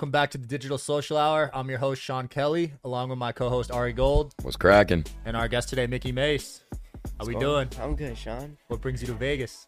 All right, welcome back to the Digital Social Hour. I'm your host Sean Kelly, along with my co-host Ari Gold, What's cracking? and our guest today, Mikki Mase. How we doing? I'm good, Sean. What brings you to Vegas?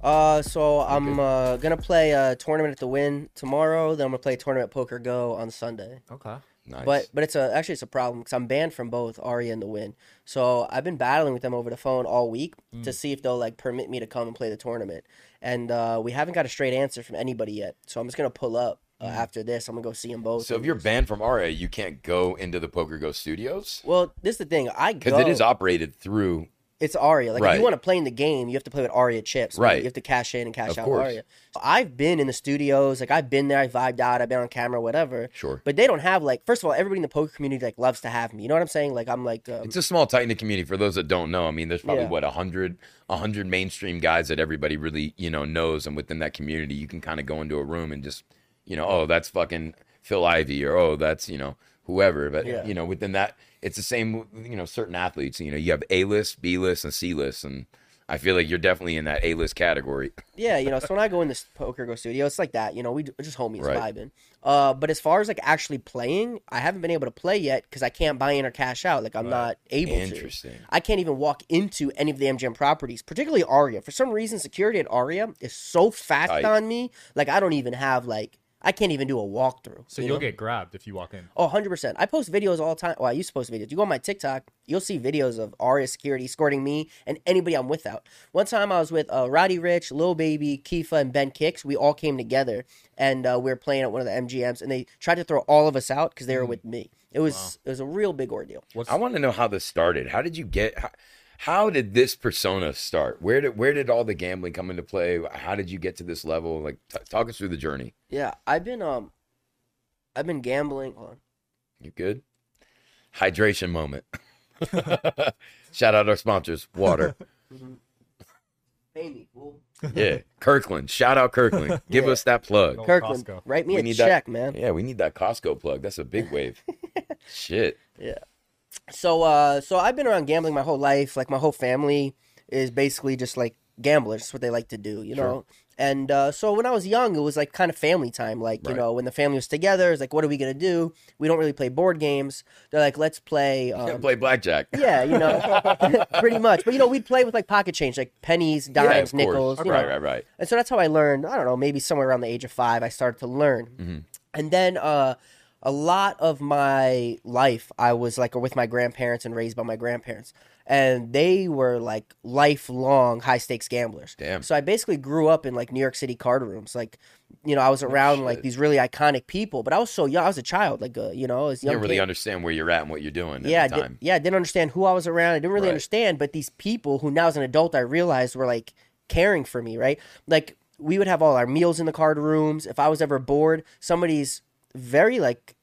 Uh, so I'm uh, gonna play a tournament at the Wynn tomorrow. Then I'm gonna play tournament PokerGO on Sunday. Okay. Nice. But but it's a actually it's a problem because I'm banned from both Ari and the Wynn. So I've been battling with them over the phone all week to see if they'll like permit me to come and play the tournament. And uh, we haven't got a straight answer from anybody yet. So I'm just gonna pull up uh, after this. I'm gonna go see them both. so if you're banned from Aria, you can't go into the PokerGO Studios well, this is the thing. I because it is operated through. It's Aria. Like if Right. you want to play in the game, you have to play with Aria chips. Right. You have to cash in and cash Of out course. Aria. I've been in the studios. Like I've been there. I vibed out. I've been on camera, whatever. Sure. But they don't have like. First of all, everybody in the poker community like loves to have me. You know what I'm saying? Like I'm like. Um, It's a small, tight knit community. For those that don't know, I mean, there's probably Yeah. what a hundred, a hundred mainstream guys that everybody really you know knows, and within that community, you can kind of go into a room and just, you know, oh, that's fucking Phil Ivey or oh, that's you know whoever. But Yeah. you know, within that, it's the same. You know, certain athletes. You know, you have A list, B list, and C list, and I feel like you're definitely in that A list category. yeah, you know. So when I go in this PokerGO studio, it's like that. You know, we just homies Right. vibing. Uh, but as far as like actually playing, I haven't been able to play yet because I can't buy in or cash out. Like I'm not able to. Interesting. I can't even walk into any of the MGM properties, particularly Aria. For some reason, security at Aria is so fast Tight. on me. Like I don't even have like I can't even do a walkthrough. So you you'll know? get grabbed if you walk in. Oh, 100%. I post videos all the time. Well, I used to post videos. You go on my TikTok, you'll see videos of Aria security escorting me and anybody I'm with out. One time I was with uh, Roddy Ricch, Lil Baby, Kifa, and Ben Kicks. We all came together and uh, we were playing at one of the MGMs and they tried to throw all of us out because they were with me. It was it was a real big ordeal. What's I want to know how this started. How did you get? How, how did this persona start? Where did where did all the gambling come into play? How did you get to this level? Like, t- talk us through the journey. Yeah, I've been um I've been gambling. Hold on. You good? Hydration moment. Shout out our sponsors, water. Pay me, fool. Yeah, Kirkland. Shout out Kirkland. Give Yeah. us that plug. Kirkland, Costco. write me We a need that- check, man. Yeah, we need that Costco plug. That's a big wave. Shit. So uh so I've been around gambling my whole life. Like my whole family is basically just like gamblers. That's what they like to do, you Sure. know. And uh, so when I was young, it was like kind of family time. Like you know, when the family was together, it's like, what are we gonna do? We don't really play board games. They're like, let's play. Um, Play blackjack. yeah, you know, pretty much. But you know, we'd play with like pocket change, like pennies, dimes, course. nickels. You know, Right, right, right. and so that's how I learned. I don't know, maybe somewhere around the age of five, I started to learn. Mm-hmm. And then uh, a lot of my life, I was like with my grandparents and raised by my grandparents. And they were like lifelong high stakes gamblers. Damn. So I basically grew up in like New York City card rooms. Like, you know, I was around like these really iconic people, but I was so young. I was a child, like, uh, you know, I was a You young don't really kid. understand where you're at and what you're doing Yeah, I at the did, time. yeah, I didn't understand who I was around. I didn't really Right. understand, but these people who now as an adult I realized were like caring for me, right? Like we would have all our meals in the card rooms. If I was ever bored, somebody's very like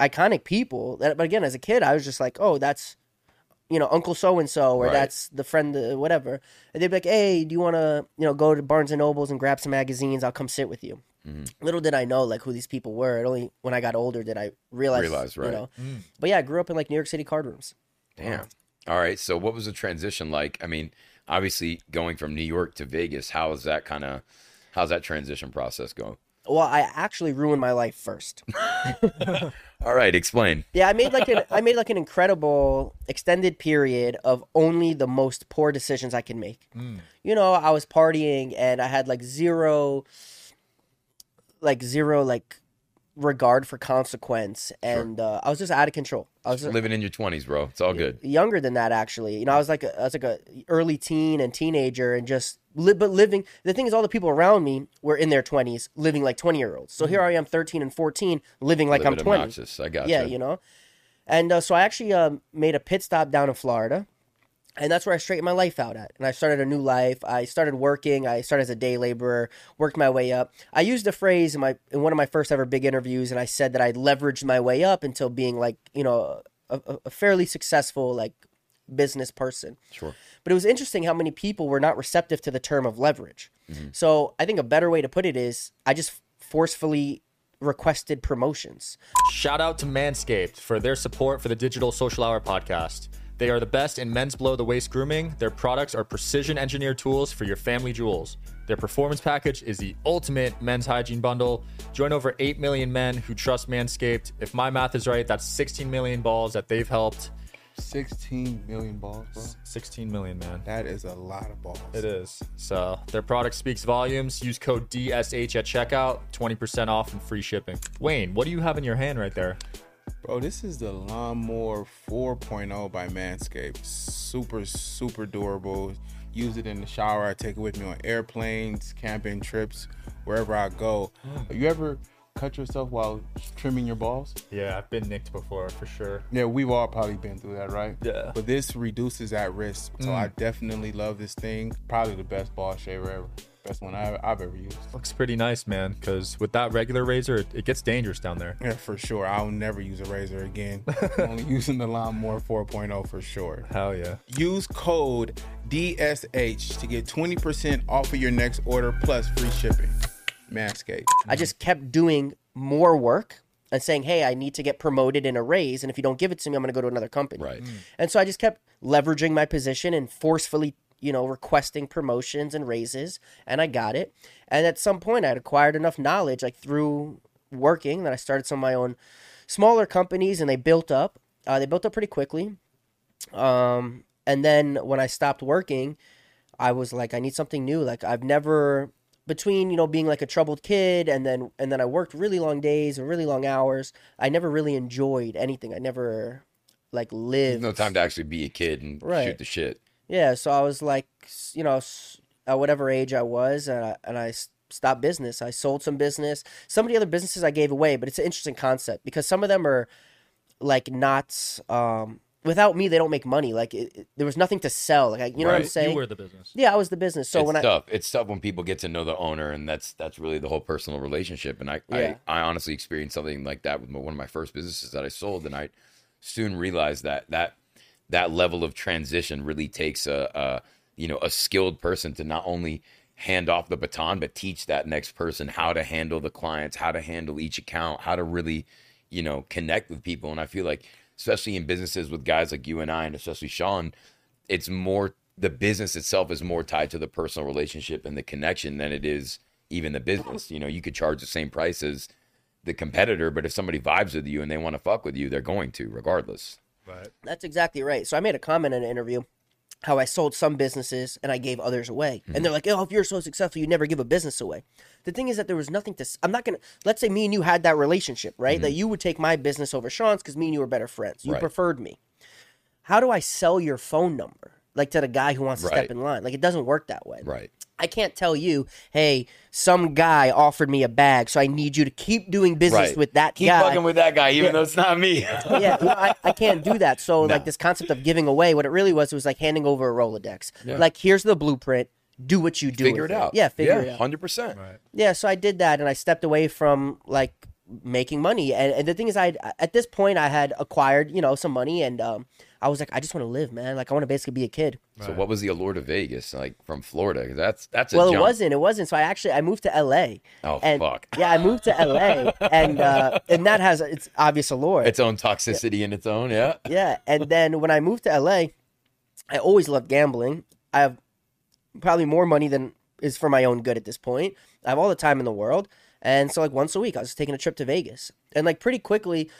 iconic people. That, but again, as a kid, I was just like, oh, that's you know Uncle so and so, or Right. that's the friend, uh, whatever. And they'd be like, hey, do you want to you know go to Barnes and Nobles and grab some magazines? I'll come sit with you. Mm-hmm. Little did I know like who these people were. It only when I got older did I realize, Realize, right. You know, but yeah, I grew up in like New York City card rooms. Damn. All right. So, what was the transition like? I mean, obviously, going from New York to Vegas, how is that kind of, how's that transition process going? Well, I actually ruined my life first. All right, explain. Yeah, I made like an I made like an incredible extended period of only the most poor decisions I can make. Hmm. You know, I was partying and I had like zero like zero like regard for consequence and uh, I was just out of control. I was Living in your 20s, bro. It's all good. younger than that actually. You know, I was like a, I was like a early teen and teenager and just li- but living the thing is all the people around me were in their 20s living like 20 year olds. So here I am 13 and 14 living like I'm 20. obnoxious. I got Yeah, you know. And uh, so I actually um, made a pit stop down in Florida, and that's where I straightened my life out at. And I started a new life. I started working. I started as a day laborer, worked my way up. I used the phrase in my in one of my first ever big interviews, and I said that I leveraged my way up until being like you know a, a- a fairly successful like business person. Sure. But it was interesting how many people were not receptive to the term of leverage. Mm-hmm. So I think a better way to put it is I just forcefully requested promotions. Shout out to Manscaped for their support for the Digital Social Hour podcast. They are the best in men's below the waist grooming. Their products are precision engineered tools for your family jewels. Their performance package is the ultimate men's hygiene bundle. Join over 8 million men who trust Manscaped. If my math is right, that's 16 million balls that they've helped. 16 million balls, bro. 16 million, man. That is a lot of balls. It is. So their product speaks volumes. Use code DSH at checkout, 20% off and free shipping. Wayne, what do you have in your hand right there? Bro, this is the Lawnmower 4.0 by Manscaped. Super, super durable. Use it in the shower. I take it with me on airplanes, camping trips, wherever I go. Have you ever cut yourself while trimming your balls? Yeah, I've been nicked before for sure. Yeah, we've all probably been through that, right? Yeah. But this reduces that risk. So I mm. definitely love this thing. Probably the best ball shaver ever. Best one I, I've ever used. Looks pretty nice, man, because with that regular razor, it, it gets dangerous down there. Yeah, for sure. I'll never use a razor again. Only using the Lawnmower 4.0 for sure. Hell yeah. Use code DSH to get 20% off of your next order plus free shipping. Manscaped. I just kept doing more work and saying, "Hey, I need to get promoted in a raise, and if you don't give it to me, I'm going to go to another company." Right. And so I just kept leveraging my position and forcefully, you know, requesting promotions and raises, and I got it. And at some point, I had acquired enough knowledge, like through working, that I started some of my own smaller companies, and they built up. Uh, they built up pretty quickly. Um, and then when I stopped working, I was like, I need something new. Like I've never between you know being like a troubled kid and then and then I worked really long days and really long hours. I never really enjoyed anything. I never like lived. There's No time to actually be a kid and Right. shoot the shit. Yeah, so I was like, you know, at whatever age I was, and I, and I s- stopped business. I sold some business. Some of the other businesses I gave away, but it's an interesting concept because some of them are like not. Um, without me, they don't make money. Like it, it- there was nothing to sell. Like I, you know what I'm Right. saying? You were the business. yeah, I was the business. So it's when I tough. It's tough when people get to know the owner, and that's that's really the whole personal relationship. And I, Yeah. I, I honestly experienced something like that with my, one of my first businesses that I sold, and I soon realized that that that level of transition really takes a, a you know a skilled person to not only hand off the baton but teach that next person how to handle the clients how to handle each account how to really you know connect with people. And i feel like especially in businesses with guys like you and i and especially sean it's more the business itself is more tied to the personal relationship and the connection than it is even the business. You know you could charge the same price as the competitor but if somebody vibes with you and they want to fuck with you they're going to regardless Right. That's exactly right. So I made a comment in an interview how I sold some businesses and I gave others away. And mm-hmm. they're like, "Oh, if you're so successful, you never give a business away." The thing is that there was nothing to. I'm not gonna. Let's say me and you had that relationship, right? Mm-hmm. That you would take my business over Sean's because me and you were better friends. You Right. preferred me. How do I sell your phone number, like to the guy who wants to Right. step in line? Like it doesn't work that way. right I can't tell you, hey, some guy offered me a bag, so I need you to keep doing business right with that guy. keep guy fucking with that guy even Yeah. though it's not me yeah, no, I, I can't do that. So like this concept of giving away, what it really was, it was like handing over a Rolodex. Yeah. Like here's the blueprint. Do what you do. figure with it out Yeah, figure it out. 100% Right. Yeah, so I did that, and I stepped away from like making money. And, and the thing is, I at this point I had acquired you know some money, and um, I was like, I just want to live, man. Like I want to basically be a kid. so what was the allure to vegas like from florida 'Cause that's that's a well, it wasn't. It wasn't. So I actually I moved to L.A. Oh, and, fuck. Yeah, I moved to L.A. and uh, and that has its obvious allure. its own toxicity in its own yeah Yeah, and then when I moved to LA, I always loved gambling. I have probably more money than is for my own good at this point. I have all the time in the world, and so like once a week, I was taking a trip to Vegas, and like pretty quickly,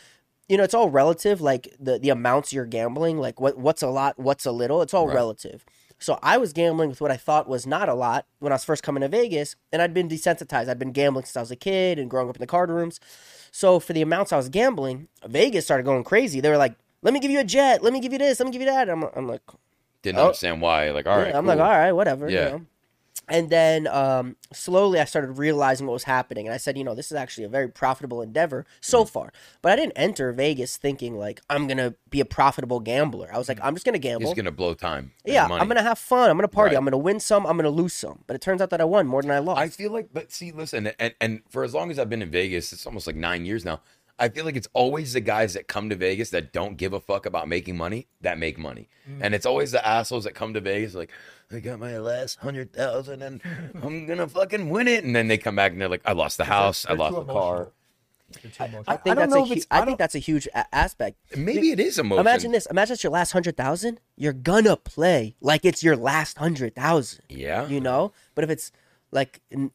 you know, it's all relative. Like the the amounts you're gambling, like what what's a lot, what's a little. It's all Right. relative. So I was gambling with what I thought was not a lot when I was first coming to Vegas, and I'd been desensitized. I'd been gambling since I was a kid and growing up in the card rooms. So for the amounts I was gambling, Vegas started going crazy. They were like, "Let me give you a jet. Let me give you this. Let me give you that." I'm, I'm like, didn't Oh. understand why like all right yeah, I'm cool. like, all right, whatever. you Yeah. know. And then um, slowly I started realizing what was happening. And I said, you know, this is actually a very profitable endeavor so Mm-hmm. far. But I didn't enter Vegas thinking, like, I'm going to be a profitable gambler. I was like, I'm just going to gamble. He's gonna blow time. yeah. I'm going to have fun. I'm going to party. Right. I'm going to win some. I'm going to lose some. But it turns out that I won more than I lost. I feel like, but see, listen, and and for as long as I've been in Vegas, it's almost like nine years now. I feel like it's always the guys that come to Vegas that don't give a fuck about making money that make money, and it's always the assholes that come to Vegas like, I got my last hundred thousand and I'm gonna fucking win it, and then they come back and they're like, I lost the house, I lost the car. emotional. They're. I think don't that's a know if hu- it's- I I think that's a huge a- aspect. Maybe it is emotion. Imagine this. Imagine it's your last hundred thousand. You're gonna play like it's your last hundred thousand. Yeah. You know. But if it's Like, n-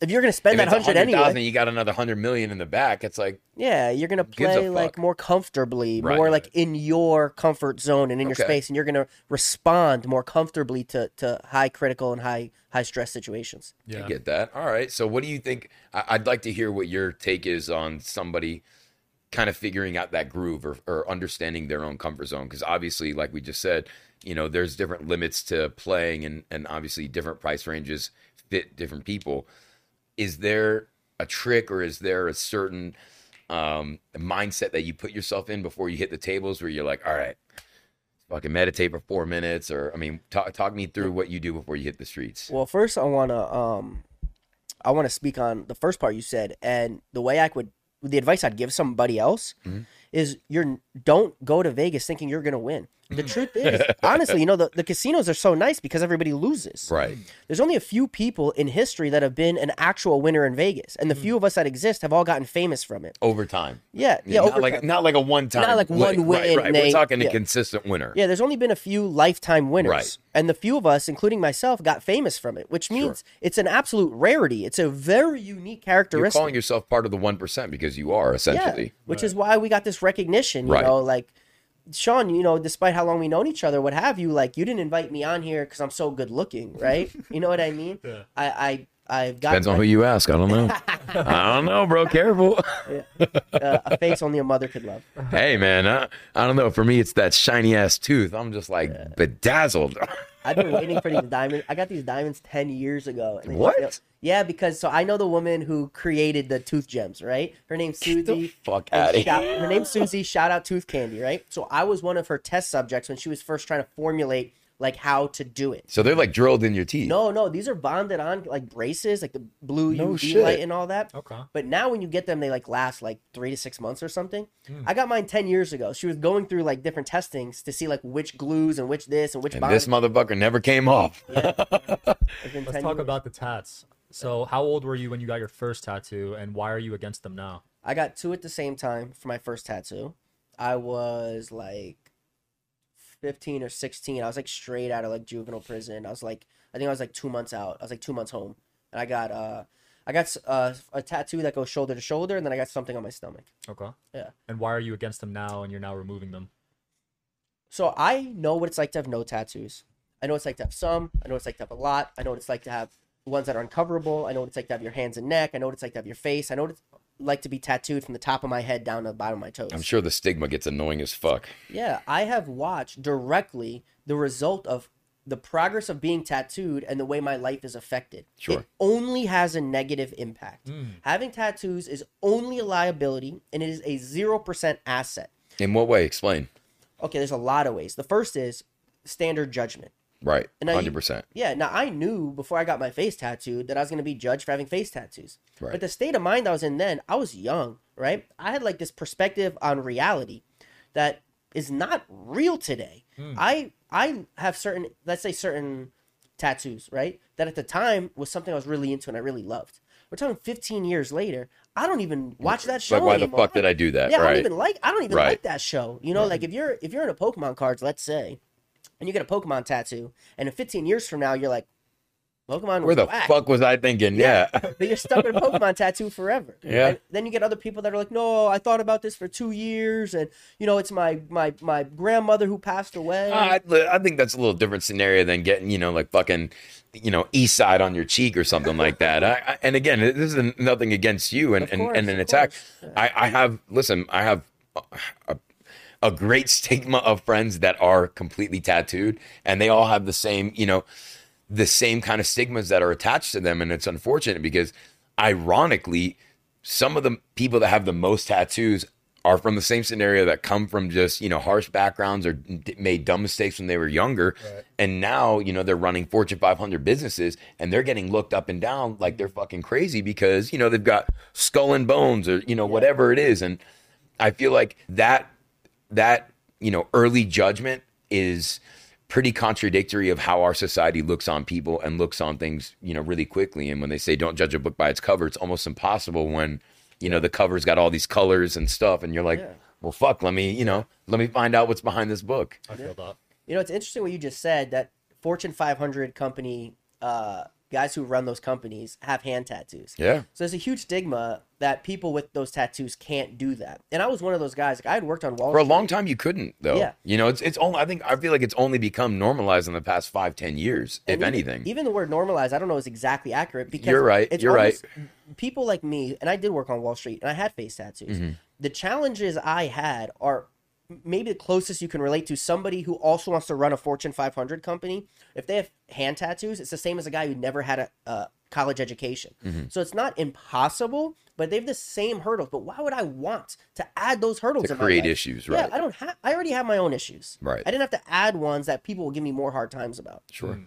if you're gonna spend If that it's hundred 100,000, anyway, you got another hundred million in the back. It's like yeah, you're gonna play like more comfortably, Right. more like in your comfort zone and in your Okay. space, and you're gonna respond more comfortably to to high critical and high high stress situations. Yeah. I get that. All right. So, what do you think? I- I'd like to hear what your take is on somebody kind of figuring out that groove or, or understanding their own comfort zone. Because obviously, like we just said, you know, there's different limits to playing, and and obviously different price ranges fit different people. Is there a trick, or is there a certain um, mindset that you put yourself in before you hit the tables, where you're like, all right. Fucking meditate for four minutes, or I mean, talk talk me through what you do before you hit the streets. Well, first I wanna um, I wanna speak on the first part you said, and the way I would the advice I'd give somebody else Mm-hmm. Is you're don't go to Vegas thinking you're gonna win. The Mm. truth is, honestly, you know the, the casinos are so nice because everybody loses. Right. There's only a few people in history that have been an actual winner in Vegas, and the Mm. few of us that exist have all gotten famous from it. Over time. Yeah, yeah, not over like time. not like a one time, Not like one win, Right, right. they- We're talking yeah. a consistent winner. Yeah, there's only been a few lifetime winners. Right. And the few of us, including myself, got famous from it, which means it's an absolute rarity. It's a very unique characteristic. You're calling yourself part of the one percent because you are yeah, essentially. which is why we got this recognition. You Right. know, like Sean, you know, despite how long we known each other, what have you, like you didn't invite me on here because I'm so good looking, right? you know what I mean? Yeah. I, I, I've got Depends on who you ask. I don't know. I don't know, bro. Careful. uh, a face only a mother could love. hey, man. I, I don't know. For me, it's that shiny ass tooth. I'm just like bedazzled. I've been waiting for these diamonds. I got these diamonds ten years ago. What? Yeah, because so I know the woman who created the tooth gems, right? Her name's Susie. fuck shout- here. Her name's Susie. Shout out Tooth Candy, right? So I was one of her test subjects when she was first trying to formulate like how to do it. So they're like drilled in your teeth. No, no, these are bonded on like braces, like the blue No UV shit. light and all that. Okay. But now when you get them, they like last like three to six months or something. Hmm. I got mine ten years ago. She was going through like different testings to see like which glues and which this and which And bond. this motherfucker never came off. It's Let's talk years. about the tats. So, how old were you when you got your first tattoo, and why are you against them now? I got two at the same time for my first tattoo. I was like 15 or 16. I was like straight out of like juvenile prison. I was like, I think I was like two months out. I was like two months home. And I got, uh, I got uh, a tattoo that goes shoulder to shoulder, and then I got something on my stomach. Okay. Yeah. And why are you against them now, and you're now removing them? So I know what it's like to have no tattoos. I know what it's like to have some. I know what it's like to have a lot. I know what it's like to have ones that are uncoverable. I know what it's like to have your hands and neck. I know what it's like to have your face. I know what it's like to be tattooed from the top of my head down to the bottom of my toes. I'm sure the stigma gets annoying as fuck. Yeah, I have watched directly the result of the progress of being tattooed and the way my life is affected. Sure. It only has a negative impact. Hmm. Having tattoos is only a liability and it is a 0% asset. In what way? Explain. Okay, there's a lot of ways. The first is standard judgment. Right. And now you- Hundred percent. Yeah, now I knew before I got my face tattooed that I was going to be judged for having face tattoos. Right. But the state of mind I was in then, I was young, right? I had like this perspective on reality that is not real today. Hmm. I I have certain let's say certain tattoos, right? That at the time was something I was really into and I really loved. We're talking 15 years later. I don't even watch that show Like, why the fuck did I do that? Yeah, I don't even like. I don't even Right. like that show. You know, like if you're if you're into Pokemon cards, let's say, and you get a Pokemon tattoo, and in 15 years from now, you're like, Pokemon. Where the whack. fuck was I thinking? Yeah. But you're stuck in a Pokemon tattoo forever. Yeah. And then you get other people that are like, no, I thought about this for two years, and you know, it's my my my grandmother who passed away. I, I think that's a little different scenario than getting, you know, like fucking, you know, east side on your cheek or something like that. I, I, and again, this is nothing against you and, Of and, and an attack. course. I, I have, listen, I have a, a great stigma of friends that are completely tattooed and they all have the same, you know, the same kind of stigmas that are attached to them. And it's unfortunate because ironically, some of the people that have the most tattoos are from the same scenario that come from just you know harsh backgrounds or d- made dumb mistakes when they were younger. And now you know they're running fortune 500 businesses and they're getting looked up and down like they're fucking crazy because you know they've got skull and bones or you know whatever it is. And i feel like that that you know early judgment is pretty contradictory of how our society looks on people and looks on things you know really quickly and when they say don't judge a book by its cover it's almost impossible when you know the cover's got all these colors and stuff and you're like Yeah. well fuck let me you know let me find out what's behind this book I feel that. You know, it's interesting what you just said that Fortune 500 company uh, guys who run those companies have hand tattoos. Yeah. So there's a huge stigma that people with those tattoos can't do that. And I was one of those guys. Like I had worked on Wall Street. For a Street. long time, you couldn't though. Yeah. You know, it's it's only. I think I feel like it's only become normalized in the past five, ten years, if even- anything. Even the word normalized, I don't know is exactly accurate because You're right, you're right. People like me, and I did work on Wall Street, and I had face tattoos. Mm-hmm. The challenges I had are maybe the closest you can relate to somebody who also wants to run a Fortune 500 company. If they have hand tattoos, it's the same as a guy who never had a, a college education. Mm-hmm. So it's not impossible, but they have the same hurdles. But why would I want to add those hurdles To create life? issues, Yeah, right. I don't have. I already have my own issues. Right. I didn't have to add ones that people will give me more hard times about. Sure.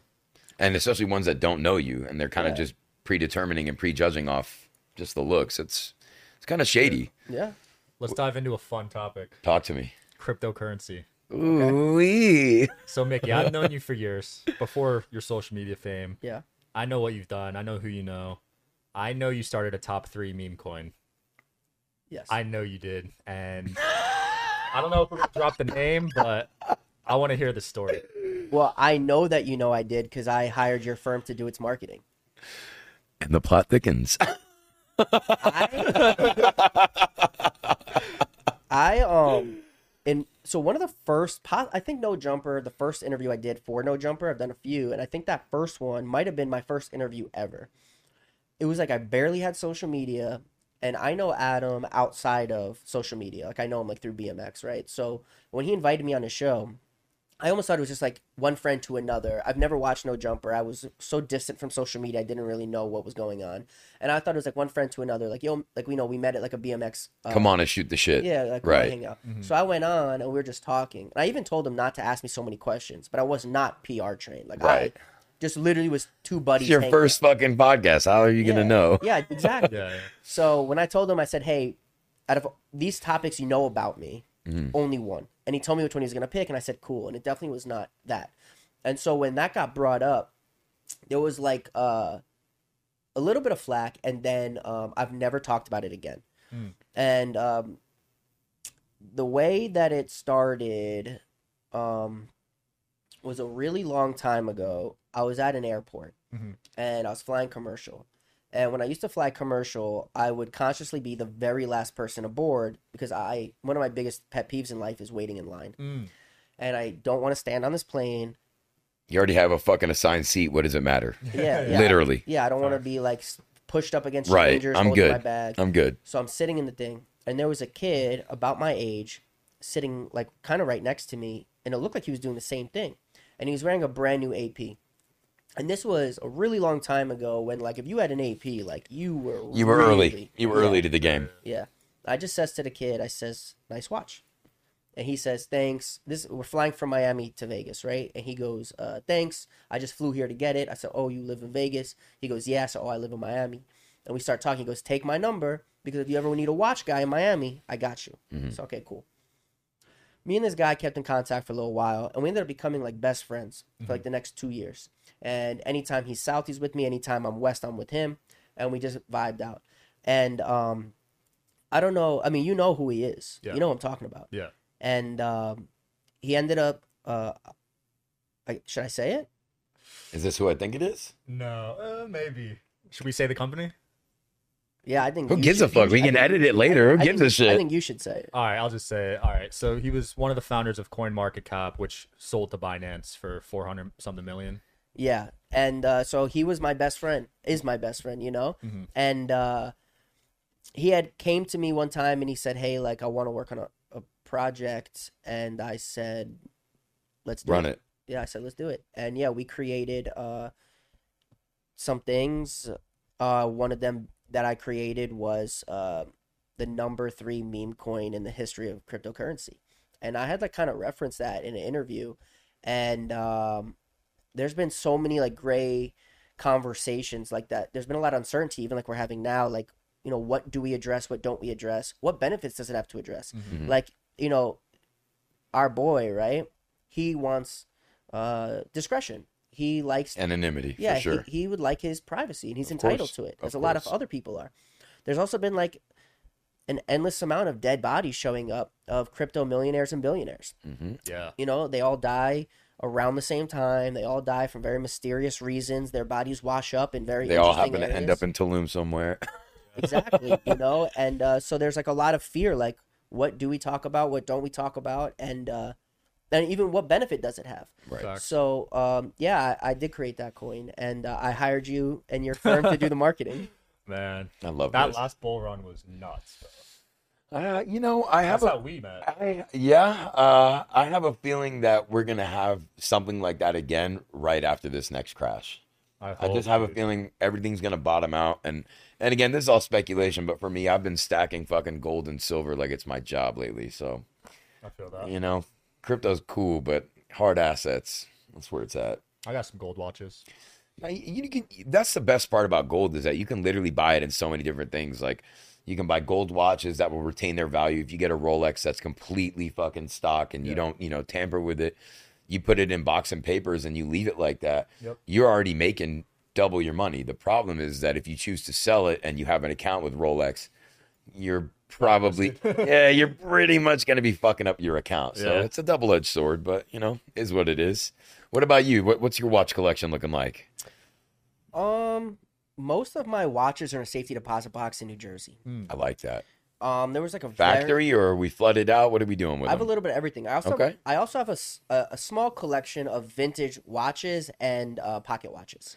And especially ones that don't know you and they're kind of just predetermining and prejudging off just the looks. It's it's kind of shady. Yeah. Let's dive into a fun topic: Talk to me. Cryptocurrency. Ooh. So, Mikki, I've known you for years before your social media fame. Yeah. I know what you've done. I know who you know. I know you started a top three meme coin. Yes. I know you did, and I don't know if we're gonna drop the name, but I want to hear the story. well, I know that you know I did because I hired your firm to do its marketing. And the plot thickens. I um, and so one of the first, I think No Jumper, the first interview I did for No Jumper, I've done a few, and I think that first one might have been my first interview ever. It was like I barely had social media, and I know Adam outside of social media. Like I know him like through BMX, right? So when he invited me on his show, I almost thought it was just like one friend to another. I've never watched No Jumper. I was so distant from social media. I didn't really know what was going on, and I thought it was like one friend to another. Like yo, like we know we met at like a BMX. Uh, Come on and shoot the shit. yeah, like right. right. hang out. So I went on and we were just talking. And I even told him not to ask me so many questions, but I was not PR trained. Like Right. I just literally was two buddies. It's your hanging first fucking podcast. How are you out. gonna know? Yeah, exactly. Yeah, yeah. So when I told him, I said, "Hey, out of these topics you know about me, Mm-hmm. only one." And he told me which one he was gonna pick, and I said, "Cool." And it definitely was not that. And so when that got brought up, there was like uh, a little bit of flack, and then um, I've never talked about it again. And um, the way that it started um, was a really long time ago. I was at an airport Mhm. and I was flying commercial. And when I used to fly commercial, I would consciously be the very last person aboard because I one of my biggest pet peeves in life is waiting in line. Mm. And I don't want to stand on this plane. You already have a fucking assigned seat. What does it matter? Yeah, yeah. Literally. Yeah, I don't want to be like pushed up against Right. strangers I'm holding good. my bag. I'm good. So I'm sitting in the thing, and there was a kid about my age sitting like kind of right next to me, and it looked like he was doing the same thing. And he was wearing a brand new AP. And this was a really long time ago when, like, if you had an AP, like, you were You were early. You were yeah, early to the game. Yeah. I just says to the kid, I says, nice watch. And he says, thanks. This We're flying from Miami to Vegas, right? And he goes, uh, thanks. I just flew here to get it. I said, oh, you live in Vegas? He goes, yeah. So, oh, I live in Miami. And we start talking. He goes, take my number because if you ever need a watch guy in Miami, I got you. So, okay, cool. Me and this guy kept in contact for a little while, and we ended up becoming like best friends for like the next two years. And anytime he's south, he's with me. Anytime I'm west, I'm with him, and we just vibed out. And um, I don't know. I mean, you know who he is. Yeah. You know what I'm talking about. Yeah. And um, he ended up. Uh, I, should I say it? Is this who I think it is? No, uh, maybe. Should we say the company? Yeah, I think. Who you gives a fuck? you We can I think- edit it later. Who I gives think- a shit? I think you should say it. All right, I'll just say. All right, so he was one of the founders of CoinMarketCap, which sold to Binance for 400 something million. Yeah, and uh, so he was my best friend, is my best friend, you know, Mhm. and uh, he had came to me one time and he said, "Hey, like I want to work on a, a project," and I said, "Let's do Run it. Yeah, I said, "Let's do it," and yeah, we created uh, some things. Uh, one of them that I created was uh, the number three meme coin in the history of cryptocurrency, and I had like kind of referenced that in an interview, and um, there's been so many like gray conversations like that. There's been a lot of uncertainty, even like we're having now. Like, you know, what do we address? What don't we address? What benefits does it have to address? Mm-hmm. Like, you know, our boy, right? He wants uh, discretion. He likes Anonymity, yeah, for sure. he, he would like his privacy, and he's Of entitled course, to it, of as a lot of other people are. There's also been like an endless amount of dead bodies showing up of crypto millionaires and billionaires. hmm Yeah. You know, they all die around the same time. They all die from very mysterious reasons. Their bodies wash up in very They all interesting happen to end up in Tulum somewhere. exactly you know and uh, so there's like a lot of fear like what do we talk about what don't we talk about and uh and even what benefit does it have Right. Facts. so um yeah i, I did create that coin and uh, i hired you and your firm to do the marketing Man, I love that this. last bull run was nuts. Bro. Uh, you know, I have That's a how we met. I yeah, uh, I have a feeling that we're gonna have something like that again right after this next crash. I, I just have a feeling everything's gonna bottom out, and and again, this is all speculation, but for me, I've been stacking fucking gold and silver like it's my job lately. So I feel that. you know, crypto's cool, but hard assets, that's where it's at. I got some gold watches. Now, you, you can. That's the best part about gold is that you can literally buy it in so many different things. Like you can buy gold watches that will retain their value. If you get a Rolex that's completely fucking stock and you don't, you know, tamper with it, you put it in box and papers and you leave it like that. Yep. You're already making double your money. The problem is that if you choose to sell it and you have an account with Rolex, you're probably yeah, you're pretty much going to be fucking up your account. So Yeah. it's a double edged sword, but you know, is what it is. What about you? What, what's your watch collection looking like? um most of my watches are in a safety deposit box in new jersey I like that. um there was like a very- Factory, or are we flooded out? What are we doing with I have a little bit of everything. I also Okay. I also have a a small collection of vintage watches and uh, pocket watches.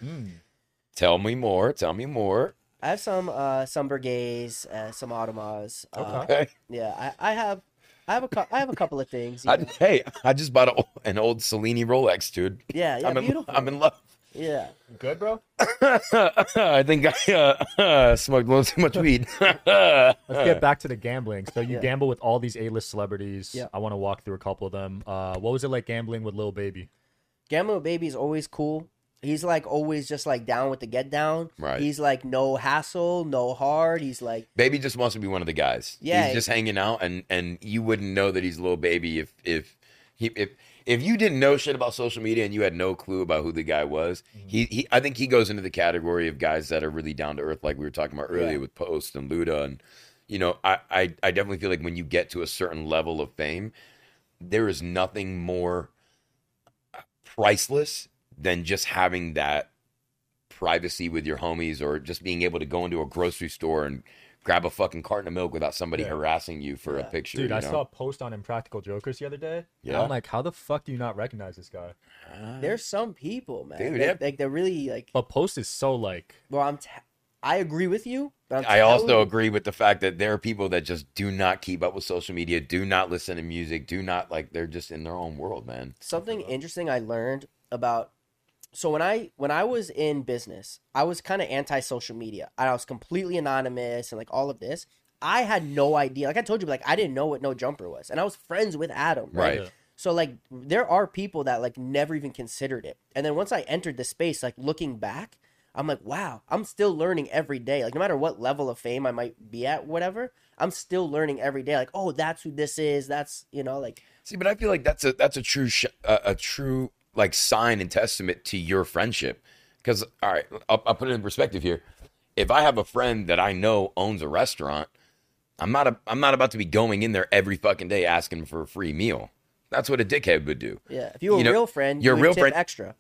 Tell me more. Tell me more. I have some uh, some Breguets, uh, some Audemars. Uh, Okay. Okay. Yeah, I, I have I have a cou- I have a couple of things. I, hey, I just bought a, an old Cellini Rolex, dude. Yeah, yeah, I'm in, beautiful. I'm in love. Yeah, Good, bro. I think I uh, smoked a little too much weed. Let's get back to the gambling. So you Yeah. gamble with all these A-list celebrities. Yeah. I want to walk through a couple of them. Uh, what was it like gambling with Lil Baby? Gambling with Baby is always cool. He's like always just like down with the get down. Right. He's like no hassle, no hard. He's like baby just wants to be one of the guys. Yeah. he's just hanging out, and and you wouldn't know that he's a little baby if if he if if you didn't know shit about social media and you had no clue about who the guy was. Mm-hmm. He he, I think he goes into the category of guys that are really down to earth, like we were talking about earlier Yeah. with Post and Luda, and you know, I, I I definitely feel like when you get to a certain level of fame, there is nothing more priceless than just having that privacy with your homies or just being able to go into a grocery store and grab a fucking carton of milk without somebody Yeah. harassing you for a picture. Dude, you I know? saw a post on Impractical Jokers the other day. Yeah? I'm like, how the fuck do you not recognize this guy? there's some people, man. Dude, They- yeah. like they're really like. But Post is so like, Well, I'm. T- I agree with you. But I'm also you- agree with the fact that there are people that just do not keep up with social media, do not listen to music, do not like they're just in their own world, man. something interesting I learned about so when I when I was in business, I was kind of anti social media. I was completely anonymous and like all of this. I had no idea. Like I told you, like I didn't know what no jumper was, and I was friends with Adam. Right. Right. So like there are people that like never even considered it. And then once I entered the space, like looking back, I'm like, wow, I'm still learning every day. Like no matter what level of fame I might be at, whatever, I'm still learning every day. Like, oh, that's who this is. That's you know, like See, but I feel like that's a that's a true sh- a, a true like sign and testament to your friendship. Because all right, I'll, I'll put it in perspective here. If I have a friend that I know owns a restaurant, I'm not a I'm not about to be going in there every fucking day asking for a free meal. That's what a dickhead would do. yeah. If you were You a know, real friend, your you real friend- extra.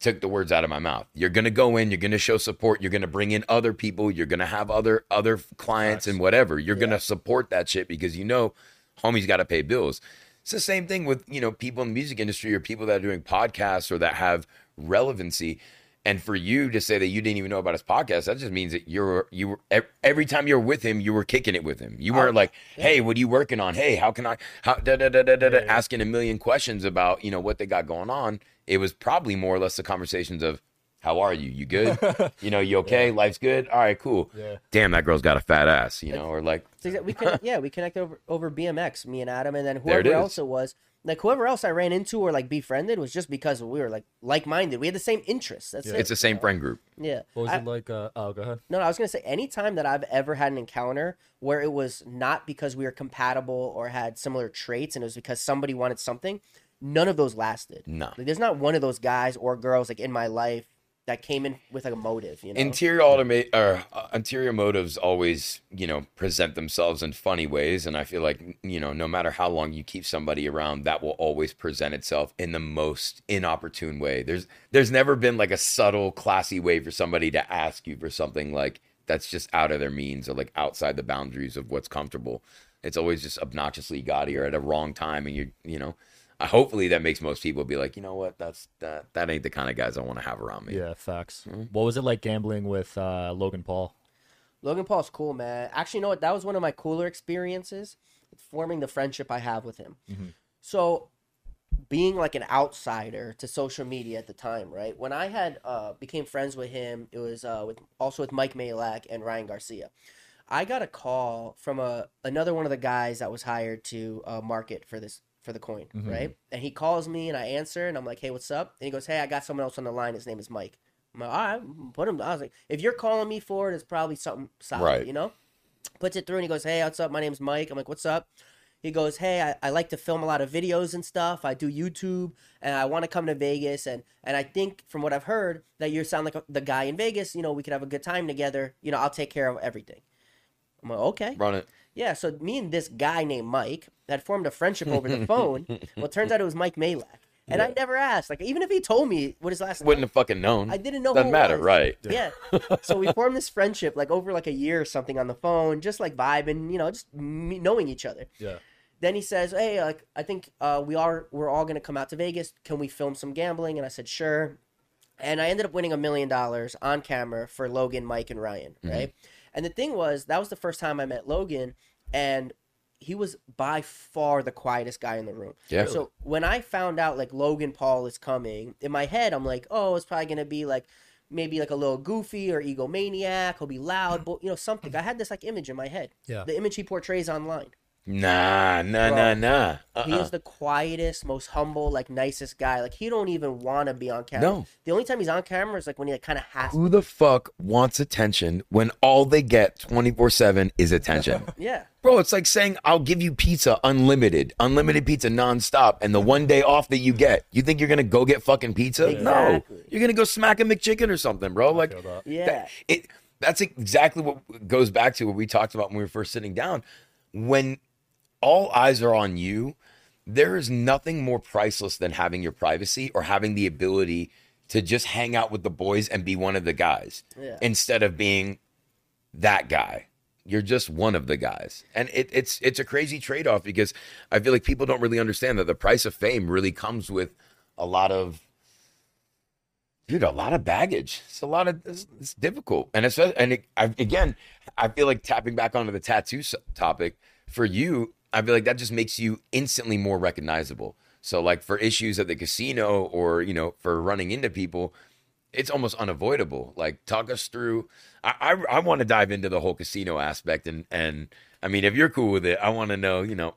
took the words out of my mouth. You're gonna go in, you're gonna show support, you're gonna bring in other people, you're gonna have other other clients and whatever. You're gonna support that shit because you know homies gotta pay bills. It's the same thing with, you know, people in the music industry or people that are doing podcasts or that have relevancy. And for you to say that you didn't even know about his podcast, that just means that you're you were every time you're with him, you were kicking it with him. You weren't like, "Hey, what are you working on? Hey, how can I?" How da da da da da, da asking a million questions about you know what they got going on. It was probably more or less the conversations of, "How are you? You good? you know, you okay? Life's good. All right, cool. Yeah. Damn, that girl's got a fat ass. You know, or like, So we can yeah we connected over over BMX, me and Adam, and then There it whoever else it was. Like whoever else I ran into or like befriended was just because we were like like minded. We had the same interests. That's it. it's the same friend group. yeah. what was I- it like? Uh, oh, go ahead. No, I was gonna say anytime that I've ever had an encounter where it was not because we were compatible or had similar traits, and it was because somebody wanted something, none of those lasted. No. Like, there's not one of those guys or girls like in my life that came in with like a motive. You know, Interior automate or uh, interior motives always, you know, present themselves in funny ways, and I feel like you know, no matter how long you keep somebody around, that will always present itself in the most inopportune way. There's there's never been like a subtle, classy way for somebody to ask you for something like that's just out of their means or like outside the boundaries of what's comfortable. It's always just obnoxiously gaudy or at a wrong time, and you you know. Uh, hopefully that makes most people be like, you know what, that's that that ain't the kind of guys I want to have around me. Yeah, facts. Mm-hmm. What was it like gambling with uh, Logan Paul? Logan Paul's cool, man. Actually, you know what? That was one of my cooler experiences, forming the friendship I have with him. So, being like an outsider to social media at the time, right? When I had uh, became friends with him, it was uh, with also with Mike Majlak and Ryan Garcia. I got a call from a another one of the guys that was hired to uh, market for this for the coin, mm-hmm. right? And he calls me and I answer and I'm like, "Hey, what's up?" And he goes, "Hey, I got someone else on the line. His name is Mike." I'm like, "All right, put him." I was like, "If you're calling me for it, it's probably something solid, Right. you know?" Puts it through and he goes, "Hey, what's up? My name's Mike." I'm like, "What's up?" He goes, "Hey, I, I like to film a lot of videos and stuff. I do YouTube, and I want to come to Vegas. And and I think from what I've heard that you sound like a, the guy in Vegas. You know, we could have a good time together. You know, I'll take care of everything." I'm like, "Okay." Run it. Yeah, so me and this guy named Mike had formed a friendship over the phone. well, it turns out it was Mike Majlak. And I never asked. Like, even if he told me what his last name, Wouldn't have fucking known. I didn't know. Doesn't who matter, was. right? Yeah. so we formed this friendship like over like a year or something on the phone, just like vibing, you know, just me knowing each other. Yeah. Then he says, "Hey, like I think uh, we are we're all gonna come out to Vegas. Can we film some gambling?" And I said, "Sure." And I ended up winning a million dollars on camera for Logan, Mike, and Ryan, Mm-hmm. And the thing was, that was the first time I met Logan, and he was by far the quietest guy in the room. Yeah. So when I found out like Logan Paul is coming, in my head I'm like, oh, it's probably gonna be like maybe like a little goofy or egomaniac. He'll be loud, mm. but you know something. I had this like image in my head. Yeah. The image he portrays online. Nah, nah, Bro, nah, nah. He Uh-uh. is the quietest, most humble, like nicest guy. Like he don't even want to be on camera. No. The only time he's on camera is like when he like, kind of has. Who the fuck wants attention when all they get 24 7 is attention? Yeah. Bro, it's like saying, I'll give you pizza unlimited, unlimited pizza nonstop. And the one day off that you get, you think you're going to go get fucking pizza? No. You're going to go smack a McChicken or something, bro. Like, that. Yeah. that- it, that's exactly what goes back to what we talked about when we were first sitting down. When all eyes are on you, there is nothing more priceless than having your privacy or having the ability to just hang out with the boys and be one of the guys Yeah. instead of being that guy. You're just one of the guys. And it, it's it's a crazy trade-off because I feel like people don't really understand that the price of fame really comes with a lot of dude, a lot of baggage. It's a lot of it's, it's difficult, and it's and it, I, again, I feel like tapping back onto the tattoo topic for you. I feel like that just makes you instantly more recognizable. So, like for issues at the casino, or you know, for running into people, it's almost unavoidable. Like, talk us through. I I, I want to dive into the whole casino aspect, and and I mean, if you're cool with it, I want to know. You know,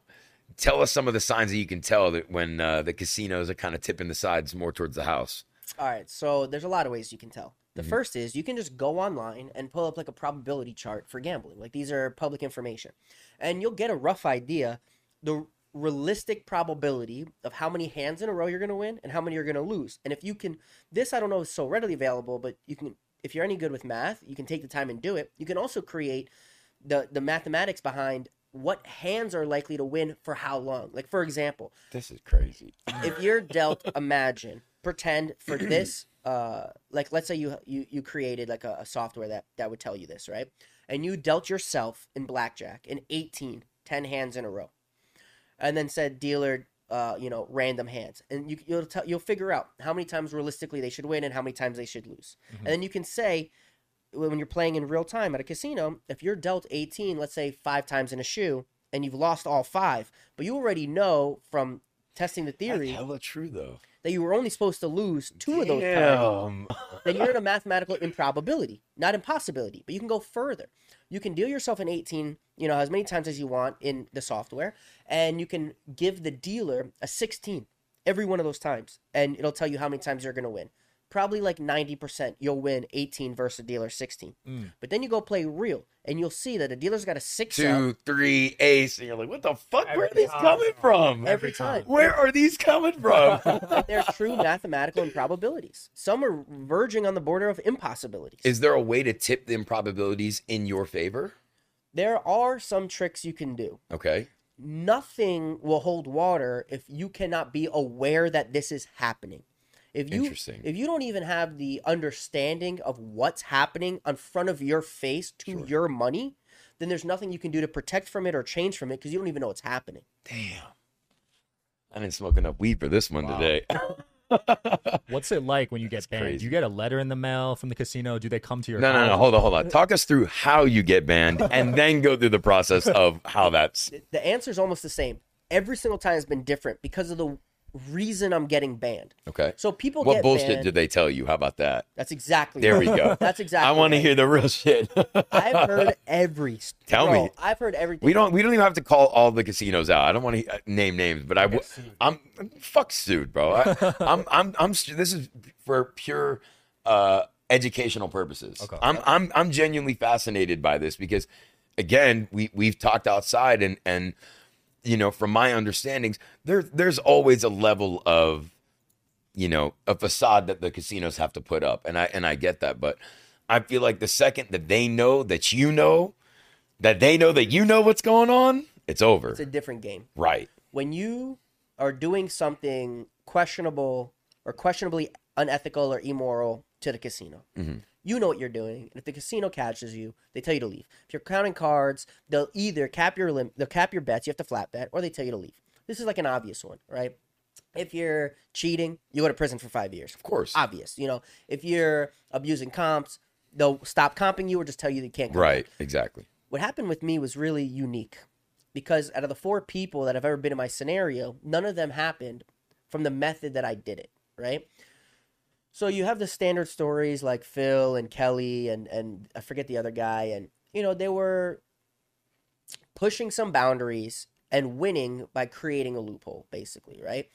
tell us some of the signs that you can tell that when uh, the casinos are kind of tipping the sides more towards the house. All right, so there's a lot of ways you can tell. The mm-hmm. first is you can just go online and pull up like a probability chart for gambling. Like these are public information. And you'll get a rough idea the realistic probability of how many hands in a row you're going to win and how many you're going to lose. And if you can this I don't know is so readily available, but you can if you're any good with math, you can take the time and do it. You can also create the the mathematics behind what hands are likely to win for how long. Like for example, This is crazy. if you're dealt imagine pretend for this uh like let's say you you, you created like a, a software that that would tell you this right? And you dealt yourself in blackjack in 18 10 hands in a row. And then said dealer uh you know random hands. And you you'll tell you'll figure out how many times realistically they should win and how many times they should lose. And then you can say when you're playing in real time at a casino if you're dealt 18 let's say five times in a shoe and you've lost all five but you already know from testing the theory hella true though. that you were only supposed to lose two of those times, then you're in a mathematical improbability, not impossibility. But you can go further. You can deal yourself an 18, you know, as many times as you want in the software, and you can give the dealer a 16 every one of those times, and it'll tell you how many times you're going to win. Probably like 90% you'll win 18 versus a dealer 16. Mm. But then you go play real and you'll see that a dealer's got a six out three, ace, and you're like, what the fuck? Where are these time. coming from? every time. Where are these coming from? They're true mathematical improbabilities. Some are verging on the border of impossibilities. Is there a way to tip the improbabilities in your favor? there are some tricks you can do. Okay. Nothing will hold water if you cannot be aware that this is happening. If you Interesting. if you don't even have the understanding of what's happening in front of your face to your money, then there's nothing you can do to protect from it or change from it because you don't even know what's happening. Damn. I didn't smoke enough weed for this one today. What's it like when you get banned? crazy. Do you get a letter in the mail from the casino? Do they come to your No, no, no. Hold on, hold on. Talk us through how you get banned and then go through the process of how that's. The answer is almost the same. Every single time has been different because of the reason I'm getting banned. Okay. So people What get bullshit banned. did they tell you? How about that? That's exactly. There right. we go. That's exactly. I want to hear the real shit. I've heard every. Tell bro, me. I've heard everything. we don't. We don't even have to call all the casinos out. I don't want to name names, but I'm. fuck sued, bro. I, I'm. I'm. I'm. st- This is for pure uh, educational purposes. Okay. I'm. I'm. I'm genuinely fascinated by this because, again, we we've talked outside and and you know from my understandings there there's always a level of you know a facade that the casinos have to put up and i and i get that but i feel like the second that they know that you know that they know that you know what's going on it's over. It's a different game. right. When you are doing something questionable or questionably unethical or immoral to the casino, mm-hmm. You know what you're doing. And if the casino catches you, they tell you to leave. If you're counting cards, they'll either cap your lim- they'll cap your bets. You have to flat bet, or they tell you to leave. This is like an obvious one, right? If you're cheating, you go to prison for five years. of course Obvious, you know. If you're abusing comps, they'll stop comping you or just tell you they can't. Comp. right exactly what happened with me was really unique because out of the four people that have ever been in my scenario, none of them happened from the method that I did it, right? So you have the standard stories like Phil and Kelly and and I forget the other guy and you know they were pushing some boundaries and winning by creating a loophole basically, right?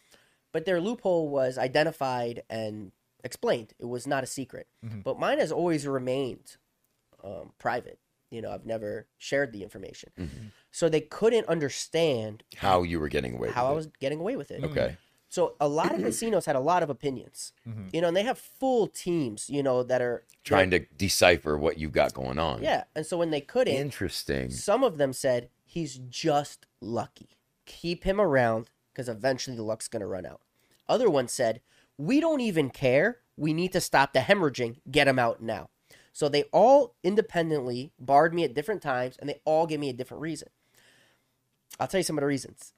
But their loophole was identified and explained. It was not a secret. But mine has always remained um, private. You know, I've never shared the information. So they couldn't understand how you were getting away how I with was getting away with it. it. okay So a lot of casinos had a lot of opinions. Mm-hmm. You know, and they have full teams, you know, that are trying to decipher what you've got going on Yeah. And so when they couldn't, interesting some of them said, he's just lucky. Keep him around because eventually the luck's going to run out. Other ones said, we don't even care. We need to stop the hemorrhaging. Get him out now. So they all independently barred me at different times and they all gave me a different reason. I'll tell you some of the reasons.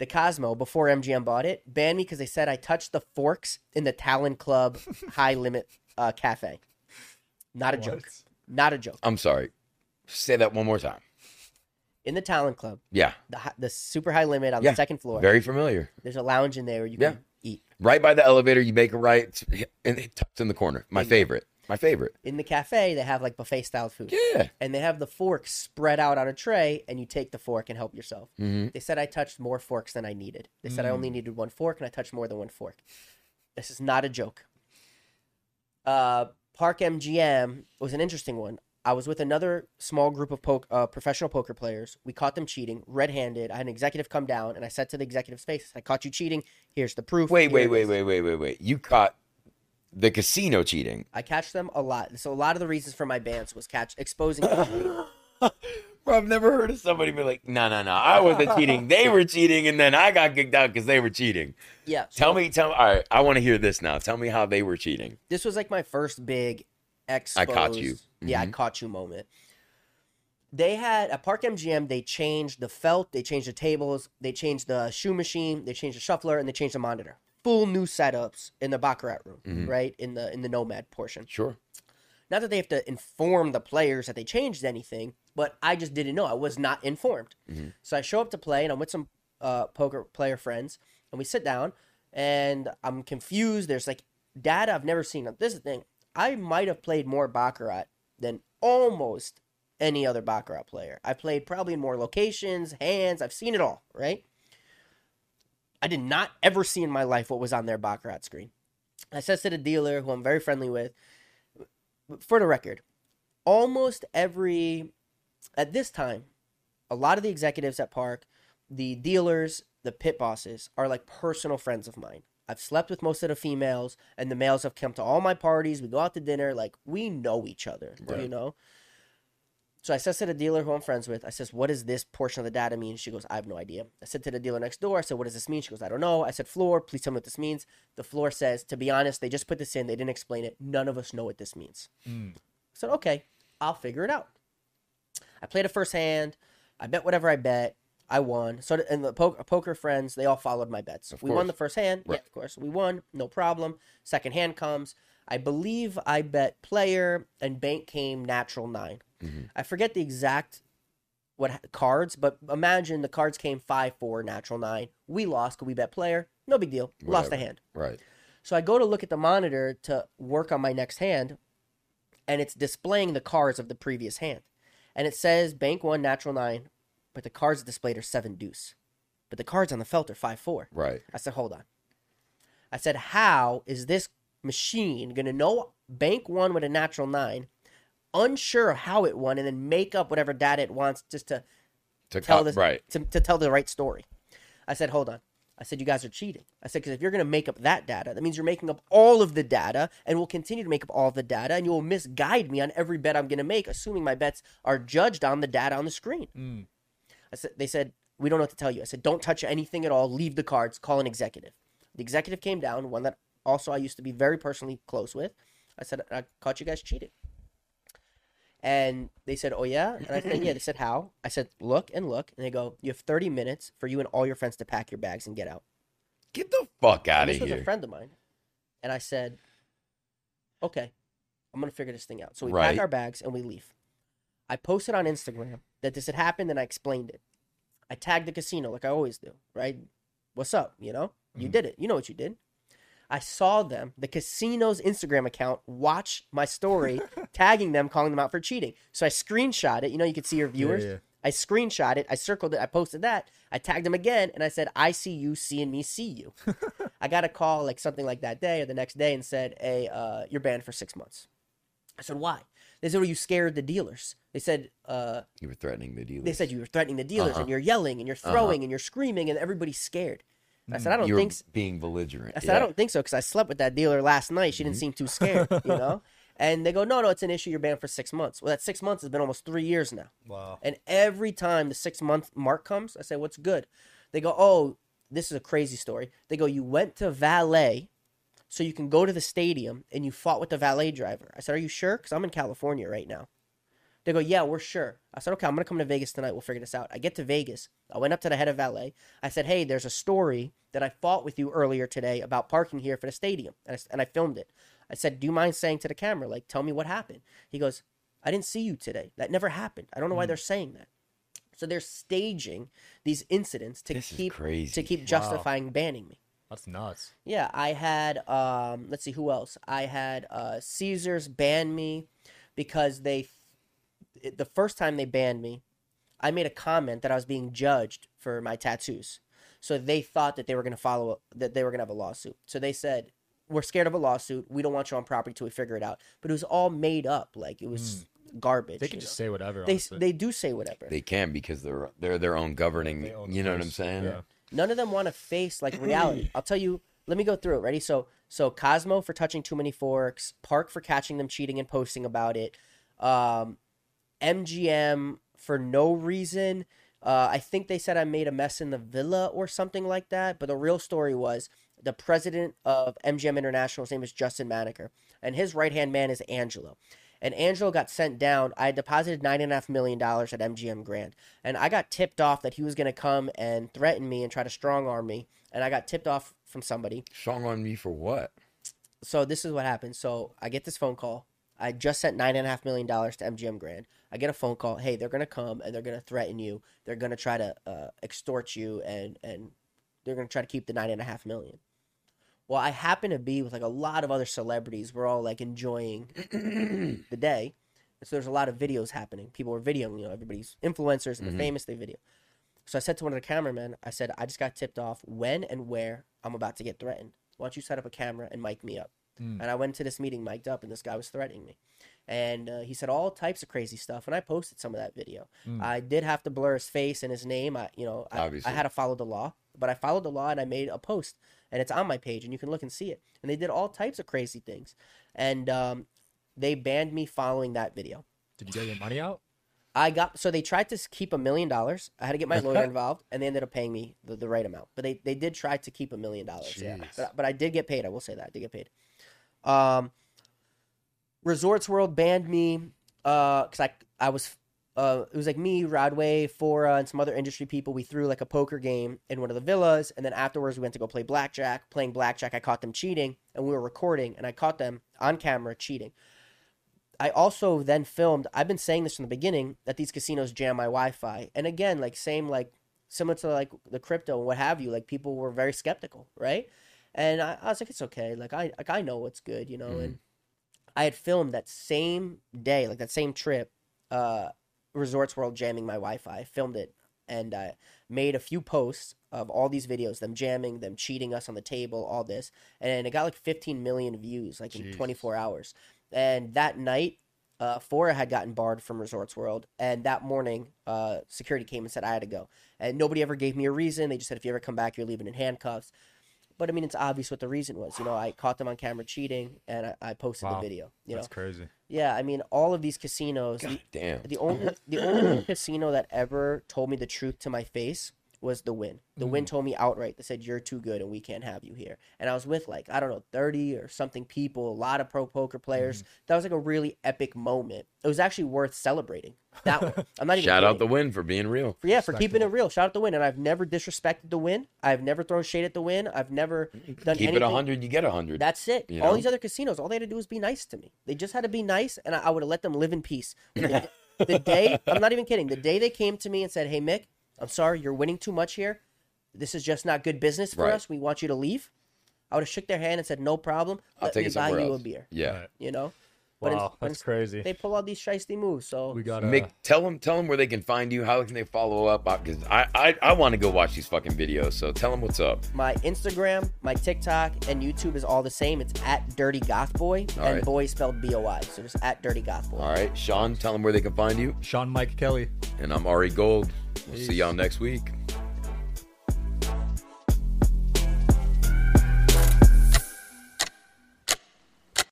The Cosmo, before MGM bought it, banned me because they said I touched the forks in the Talon Club high limit uh, cafe. Not a joke. Not a joke. i'm sorry say that one more time In the Talon Club, yeah the hi- the super high limit on Yeah, the second floor. very familiar There's a lounge in there where you Yeah. can eat. right by the elevator you make a right and it tucks in the corner my favorite my favorite In the cafe, they have like buffet style food. yeah And they have the forks spread out on a tray, and you take the fork and help yourself. Mm-hmm. They said I touched more forks than I needed. They said I only needed one fork, and I touched more than one fork. This is not a joke. Uh, Park MGM was an interesting one. I was with another small group of poke, uh, professional poker players. We caught them cheating, red-handed. I had an executive come down, and I said to the executive's face, "I caught you cheating. Here's the proof." Wait, Here wait, wait, wait, wait, wait, wait. You caught the casino cheating. I catch them a lot. So a lot of the reasons for my bans was catch exposing. Bro, I've never heard of somebody be like, no, no, no, I wasn't cheating. They were cheating, and then I got kicked out because they were cheating. yeah. so Tell me, tell me. All right, I want to hear this now. Tell me how they were cheating. This was like my first big exposed, I caught you. Yeah, I mm-hmm. caught you moment. They had at Park MGM. They changed the felt. They changed the tables. They changed the shoe machine. They changed the shuffler, and they changed the monitor. Full new setups in the baccarat room, right in the in the nomad portion. Sure. Not that they have to inform the players that they changed anything, but I just didn't know. I was not informed. So I show up to play, and I'm with some uh, poker player friends, and we sit down, and I'm confused. There's like data I've never seen. This is the thing. I might have played more baccarat than almost any other baccarat player. I played probably in more locations, hands. I've seen it all. Right. I did not ever see in my life what was on their baccarat screen. I said to the dealer, who I'm very friendly with, for the record, almost every at this time, a lot of the executives at Park, the dealers, the pit bosses are like personal friends of mine. I've slept with most of the females, and the males have come to all my parties. We go out to dinner. Like we know each other, you know. So I says to the dealer who I'm friends with, I says, "What does this portion of the data mean?" She goes, "I have no idea." I said to the dealer next door, I said, "What does this mean?" She goes, "I don't know." I said, "Floor, please tell me what this means." The floor says, "To be honest, they just put this in. They didn't explain it. None of us know what this means." Mm. I said, "Okay, I'll figure it out." I played a first hand. I bet whatever I bet. I won. So and the poker, poker friends, they all followed my bets. Of we won the first hand. Yeah, of course. We won. No problem. Second hand comes. I believe I bet player and bank came natural 9 Mm-hmm. I forget the exact what cards, but imagine the cards came five, four, natural nine. We lost. Could we bet player? No big deal. Lost a hand. Right. So I go to look at the monitor to work on my next hand, and it's displaying the cards of the previous hand. And it says bank one, natural nine, but the cards displayed are seven deuce. But the cards on the felt are five four. Right. I said, hold on. I said, how is this machine gonna know bank one with a natural nine, unsure of how it won, and then make up whatever data it wants just to To tell this right. to, to tell the right story. I said, hold on. I said, you guys are cheating. I said, because if you're going to make up that data, that means you're making up all of the data and will continue to make up all of the data and you will misguide me on every bet I'm going to make, assuming my bets are judged on the data on the screen. Mm. I said, they said, we don't know what to tell you. I said, don't touch anything at all. Leave the cards. Call an executive. The executive came down, one that also I used to be very personally close with. I said, I caught you guys cheating. And they said, Oh, yeah? And I said, Yeah. They said, How? I said, Look and look. And they go, You have 30 minutes for you and all your friends to pack your bags and get out. Get the fuck out And of this was a friend of mine. And I said, Okay, I'm to figure this thing out. So we Right. pack our bags and we leave. I posted on Instagram that this had happened and I explained it. I tagged the casino like I always do, right? What's up? You know, you mm-hmm. did it. You know what you did. I saw them, the casino's Instagram account, watch my story, tagging them, calling them out for cheating. So I screenshot it. You know, you could see your viewers. yeah. I screenshot it. I circled it. I posted that. I tagged them again, and I said, "I see you, seeing me, see you." I got a call like something like that day or the next day and said, "Hey, uh, you're banned for six months." I said, "Why?" They said, "Well, you scared the dealers." They said, uh, You were threatening the dealers. "They said you were threatening the dealers Uh-huh. and you're yelling and you're throwing and you're screaming and everybody's scared." I said, "I don't you think." s- being belligerent. I said, yeah. I don't think so because I slept with that dealer last night. She didn't seem too scared, you know? And they go, no, no, it's an issue. You're banned for six months. Well, that six months has been almost three years now. Wow. And every time the six month mark comes, I say, what's good? They go, oh, this is a crazy story. They go, you went to valet so you can go to the stadium and you fought with the valet driver. I said, are you sure? Because I'm in California right now. They go, yeah, we're sure. I said, okay, I'm going to come to Vegas tonight. We'll figure this out. I get to Vegas. I went up to the head of valet. I said, hey, there's a story that I fought with you earlier today about parking here for the stadium. And I, and I filmed it. I said, do you mind saying to the camera, like, tell me what happened? He goes, I didn't see you today. That never happened. I don't know why they're saying that. So they're staging these incidents to This keep crazy. to keep justifying banning me. That's nuts. Yeah, I had um let's see who else. I had uh Caesars ban me because they it- the first time they banned me, I made a comment that I was being judged for my tattoos. So they thought that they were going to follow that they were going to have a lawsuit. So they said, "We're scared of a lawsuit. We don't want you on property till we figure it out." But it was all made up. Like it was garbage. Hmm. They can just know? say whatever. they honestly. they do say whatever. They can because they're they're their own governing. They own you know what I'm saying? Yeah. none of them want to face like reality. I'll tell you. Let me go through it. Ready? So so Cosmo for touching too many forks, Park for catching them cheating and posting about it, um, MGM for no reason. Uh, I think they said I made a mess in the villa or something like that. But the real story was the president of MGM International. His name is Justin Maneker, and his right hand man is Angelo. And Angelo got sent down. I deposited nine and a half million dollars at MGM Grand, and I got tipped off that he was going to come and threaten me and try to strong arm me. And I got tipped off from somebody. Strong arm me for what? So this is what happened. So I get this phone call. I just sent nine and a half million dollars to MGM Grand. I get a phone call. Hey, they're gonna come and they're gonna threaten you. They're gonna try to uh, extort you and and they're gonna try to keep the nine and a half million. Well, I happen to be with like a lot of other celebrities. We're all like enjoying the day. And so there's a lot of videos happening. People are videoing. You know, everybody's influencers and they're mm-hmm. famous. They video. So I said to one of the cameramen, I said, I just got tipped off when and where I'm about to get threatened. Why don't you set up a camera and mic me up? Mm. And I went to this meeting mic'd up, and this guy was threatening me. And uh, he said all types of crazy stuff, and I posted some of that video. Mm. I did have to blur his face and his name. I, you know, I, I had to follow the law, but I followed the law and I made a post, and it's on my page, and you can look and see it. And they did all types of crazy things, and um, they banned me following that video. Did you get your money out? I got so they tried to keep a million dollars. I had to get my lawyer involved, and they ended up paying me the, the right amount. But they, they did try to keep a million dollars. Yeah, but, but I did get paid. I will say that I did get paid. Um, Resorts World banned me because I I was uh it was like me, Rodway, Fora, and some other industry people. We threw like a poker game in one of the villas, and then afterwards we went to go play blackjack. Playing blackjack, I caught them cheating, and we were recording, and I caught them on camera cheating. I also then filmed. I've been saying this from the beginning that these casinos jam my Wi-Fi, and again, like same like similar to like the crypto and what have you. Like people were very skeptical, right? And I, I was like, it's okay. Like I like I know what's good, you know. And I had filmed that same day, like that same trip, uh, Resorts World jamming my Wi-Fi. Filmed it and I made a few posts of all these videos, them jamming, them cheating us on the table, all this, and it got like 15 million views, like in 24 hours. And that night, uh, Fora had gotten barred from Resorts World, and that morning, uh, security came and said I had to go, and nobody ever gave me a reason. They just said if you ever come back, you're leaving in handcuffs. But I mean, it's obvious what the reason was. You know, I caught them on camera cheating, and I, I posted Wow. the video. You know, That's crazy. yeah, I mean, all of these casinos. The, Damn. the only the only casino that ever told me the truth to my face was the Wynn. The Wynn mm. told me outright. They said you're too good and we can't have you here. And I was with like I don't know thirty or something people, a lot of pro poker players. Mm-hmm. That was like a really epic moment. It was actually worth celebrating. That one. I'm not even Shout out the kidding. Wynn for being real. For- yeah, for keeping it real. Shout out the Wynn. And I've never disrespected the Wynn. I've never thrown shade at the Wynn. I've never done Keep anything. it 100, you get 100. That's it. You all know? these other casinos, all they had to do was be nice to me. They just had to be nice, and I, I would have let them live in peace. The day, I'm not even kidding. The day they came to me and said, "Hey, Mick, I'm sorry, you're winning too much here. This is just not good business for Right. us. We want you to leave." I would have shook their hand and said, "No problem. I'll Let take me it buy you else. a beer." Yeah. You know. But Wow, it's- but that's it's- crazy. They pull all these shiesty moves. So we got uh, Mick, tell them, tell them where they can find you. How can they follow up? Because I, I, I want to go watch these fucking videos. So tell them what's up. my Instagram, my TikTok, and YouTube is all the same. It's at Dirty Goth Boy, All and right. boy spelled B O I. So just at Dirty Goth Boy. All right, Sean, tell them where they can find you. Sean Mike Kelly. And I'm Ari Gold. We'll see y'all next week.